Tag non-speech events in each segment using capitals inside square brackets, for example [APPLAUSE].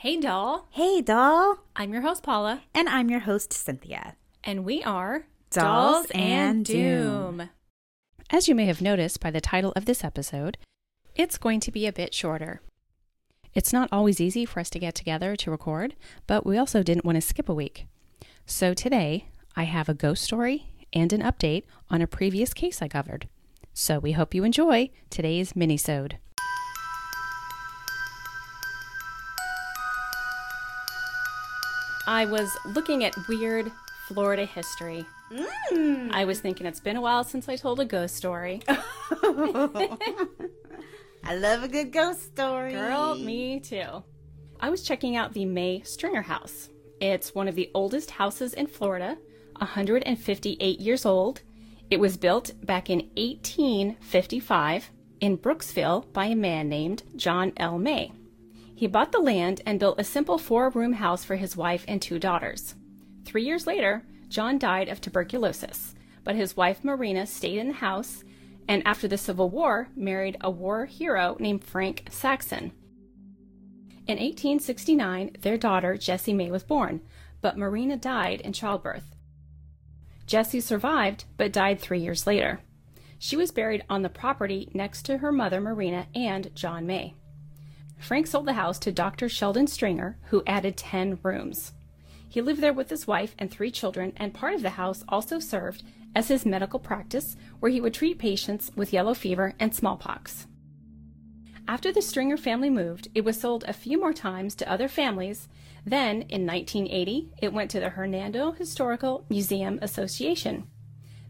Hey, doll. Hey, doll. I'm your host, Paula. And I'm your host, Cynthia. And we are Dolls and Doom. As you may have noticed by the title of this episode, it's going to be a bit shorter. It's not always easy for us to get together to record, but we also didn't want to skip a week. So today, I have a ghost story and an update on a previous case I covered. So we hope you enjoy today's mini-sode. I was looking at weird Florida history. Mm. I was thinking it's been a while since I told a ghost story. [LAUGHS] [LAUGHS] I love a good ghost story. Girl, me too. I was checking out the May Stringer House. It's one of the oldest houses in Florida, 158 years old. It was built back in 1855 in Brooksville by a man named John L. May. He bought the land and built a simple four room house for his wife and two daughters. Three years later, John died of tuberculosis, but his wife Marina stayed in the house and after the Civil War married a war hero named Frank Saxon. In 1869, their daughter Jessie May was born, but Marina died in childbirth. Jessie survived but died three years later. She was buried on the property next to her mother Marina and John May. Frank sold the house to Dr. Sheldon Stringer, who added 10 rooms. He lived there with his wife and three children, and part of the house also served as his medical practice, where he would treat patients with yellow fever and smallpox. After the Stringer family moved, it was sold a few more times to other families. Then, in 1980, it went to the Hernando Historical Museum Association.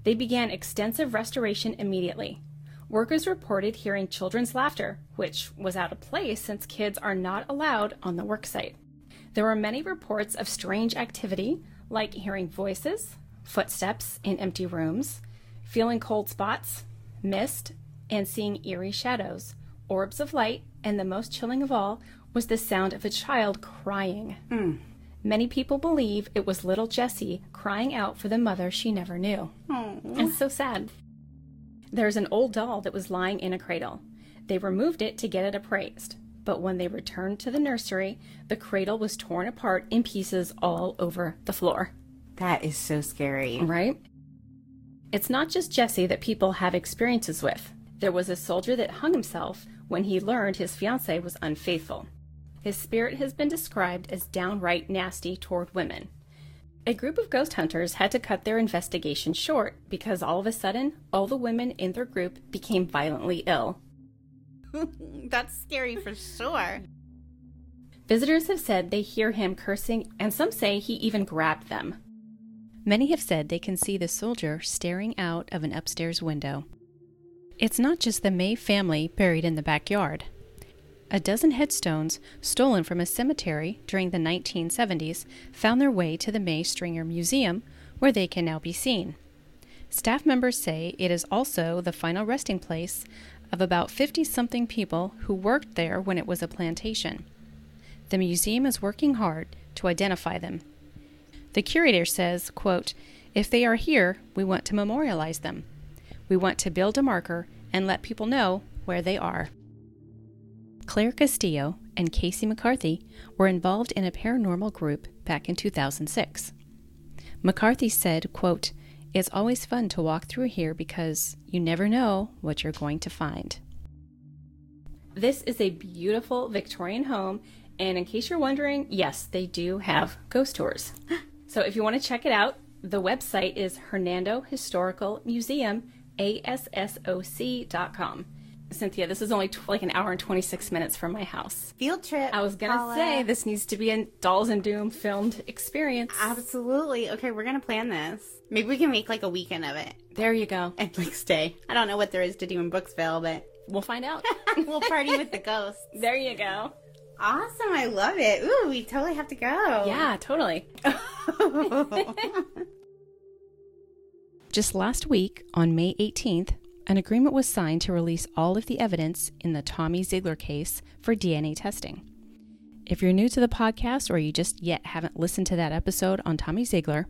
They began extensive restoration immediately. Workers reported hearing children's laughter, which was out of place since kids are not allowed on the worksite. There were many reports of strange activity, like hearing voices, footsteps in empty rooms, feeling cold spots, mist, and seeing eerie shadows, orbs of light, and the most chilling of all was the sound of a child crying. Mm. Many people believe it was little Jessie crying out for the mother she never knew. Aww. It's so sad. There's an old doll that was lying in a cradle. They removed it to get it appraised, but when they returned to the nursery, the cradle was torn apart in pieces all over the floor. That is so scary. Right? It's not just Jessie that people have experiences with. There was a soldier that hung himself when he learned his fiancee was unfaithful. His spirit has been described as downright nasty toward women. A group of ghost hunters had to cut their investigation short because all of a sudden, all the women in their group became violently ill. [LAUGHS] That's scary for sure. Visitors have said they hear him cursing, and some say he even grabbed them. Many have said they can see the soldier staring out of an upstairs window. It's not just the May family buried in the backyard. A dozen headstones stolen from a cemetery during the 1970s found their way to the May Stringer Museum, where they can now be seen. Staff members say it is also the final resting place of about 50 something people who worked there when it was a plantation. The museum is working hard to identify them. The curator says, quote, If they are here, we want to memorialize them. We want to build a marker and let people know where they are. Claire Castillo and Casey McCarthy were involved in a paranormal group back in 2006. McCarthy said, quote, It's always fun to walk through here because you never know what you're going to find. This is a beautiful Victorian home, and in case you're wondering, yes, they do have ghost tours. [GASPS] so if you want to check it out, the website is Hernando Historical Museum, ASSOC.com. Cynthia, this is only t- like an hour and 26 minutes from my house. Field trip. I was going to say this needs to be a Dolls and Doom filmed experience. Absolutely. Okay, we're going to plan this. Maybe we can make like a weekend of it. There you go. And like stay. I don't know what there is to do in Brooksville, but we'll find out. [LAUGHS] we'll party with the ghosts. [LAUGHS] There you go. Awesome. I love it. Ooh, we totally have to go. Yeah, totally. [LAUGHS] Just last week, on May 18th, an agreement was signed to release all of the evidence in the Tommy Zeigler case for DNA testing. If you're new to the podcast or you just yet haven't listened to that episode on Tommy Zeigler,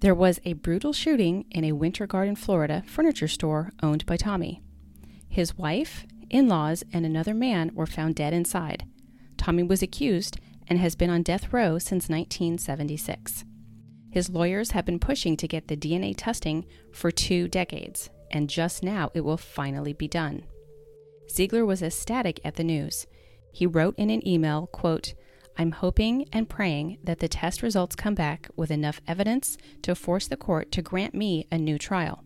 there was a brutal shooting in a Winter Garden, Florida furniture store owned by Tommy. His wife, in laws, and another man were found dead inside. Tommy was accused and has been on death row since 1976. His lawyers have been pushing to get the DNA testing for two decades, and just now it will finally be done. Zeigler was ecstatic at the news. He wrote in an email, quote, I'm hoping and praying that the test results come back with enough evidence to force the court to grant me a new trial.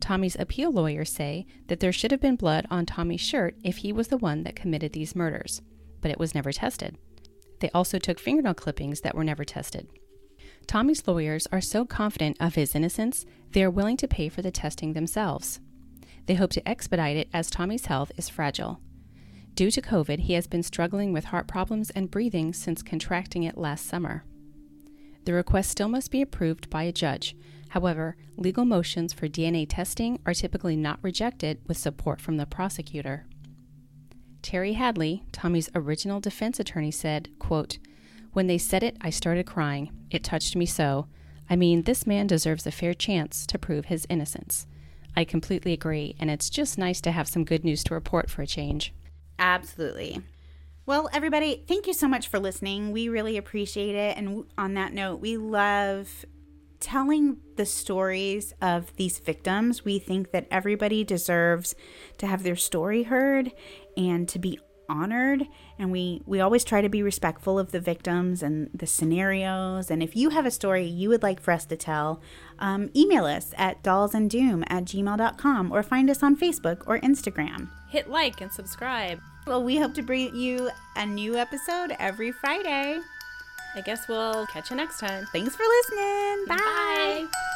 Tommy's appeal lawyers say that there should have been blood on Tommy's shirt if he was the one that committed these murders, but it was never tested. They also took fingernail clippings that were never tested. Tommy's lawyers are so confident of his innocence, they are willing to pay for the testing themselves. They hope to expedite it as Tommy's health is fragile. Due to COVID, he has been struggling with heart problems and breathing since contracting it last summer. The request still must be approved by a judge. However, legal motions for DNA testing are typically not rejected with support from the prosecutor. Terry Hadley, Tommy's original defense attorney, said, quote, When they said it, I started crying. It touched me so. I mean, this man deserves a fair chance to prove his innocence. I completely agree, and it's just nice to have some good news to report for a change. Absolutely. Well, everybody, thank you so much for listening. We really appreciate it. And on that note, we love telling the stories of these victims. We think that everybody deserves to have their story heard and to be honored and we we always try to be respectful of the victims and the scenarios. And if you have a story you would like for us to tell um, email us at dollsanddoom at gmail.com or find us on facebook or instagram. Hit like and subscribe. Well we hope to bring you a new episode every friday. I guess we'll catch you next time. Thanks for listening. Bye. bye.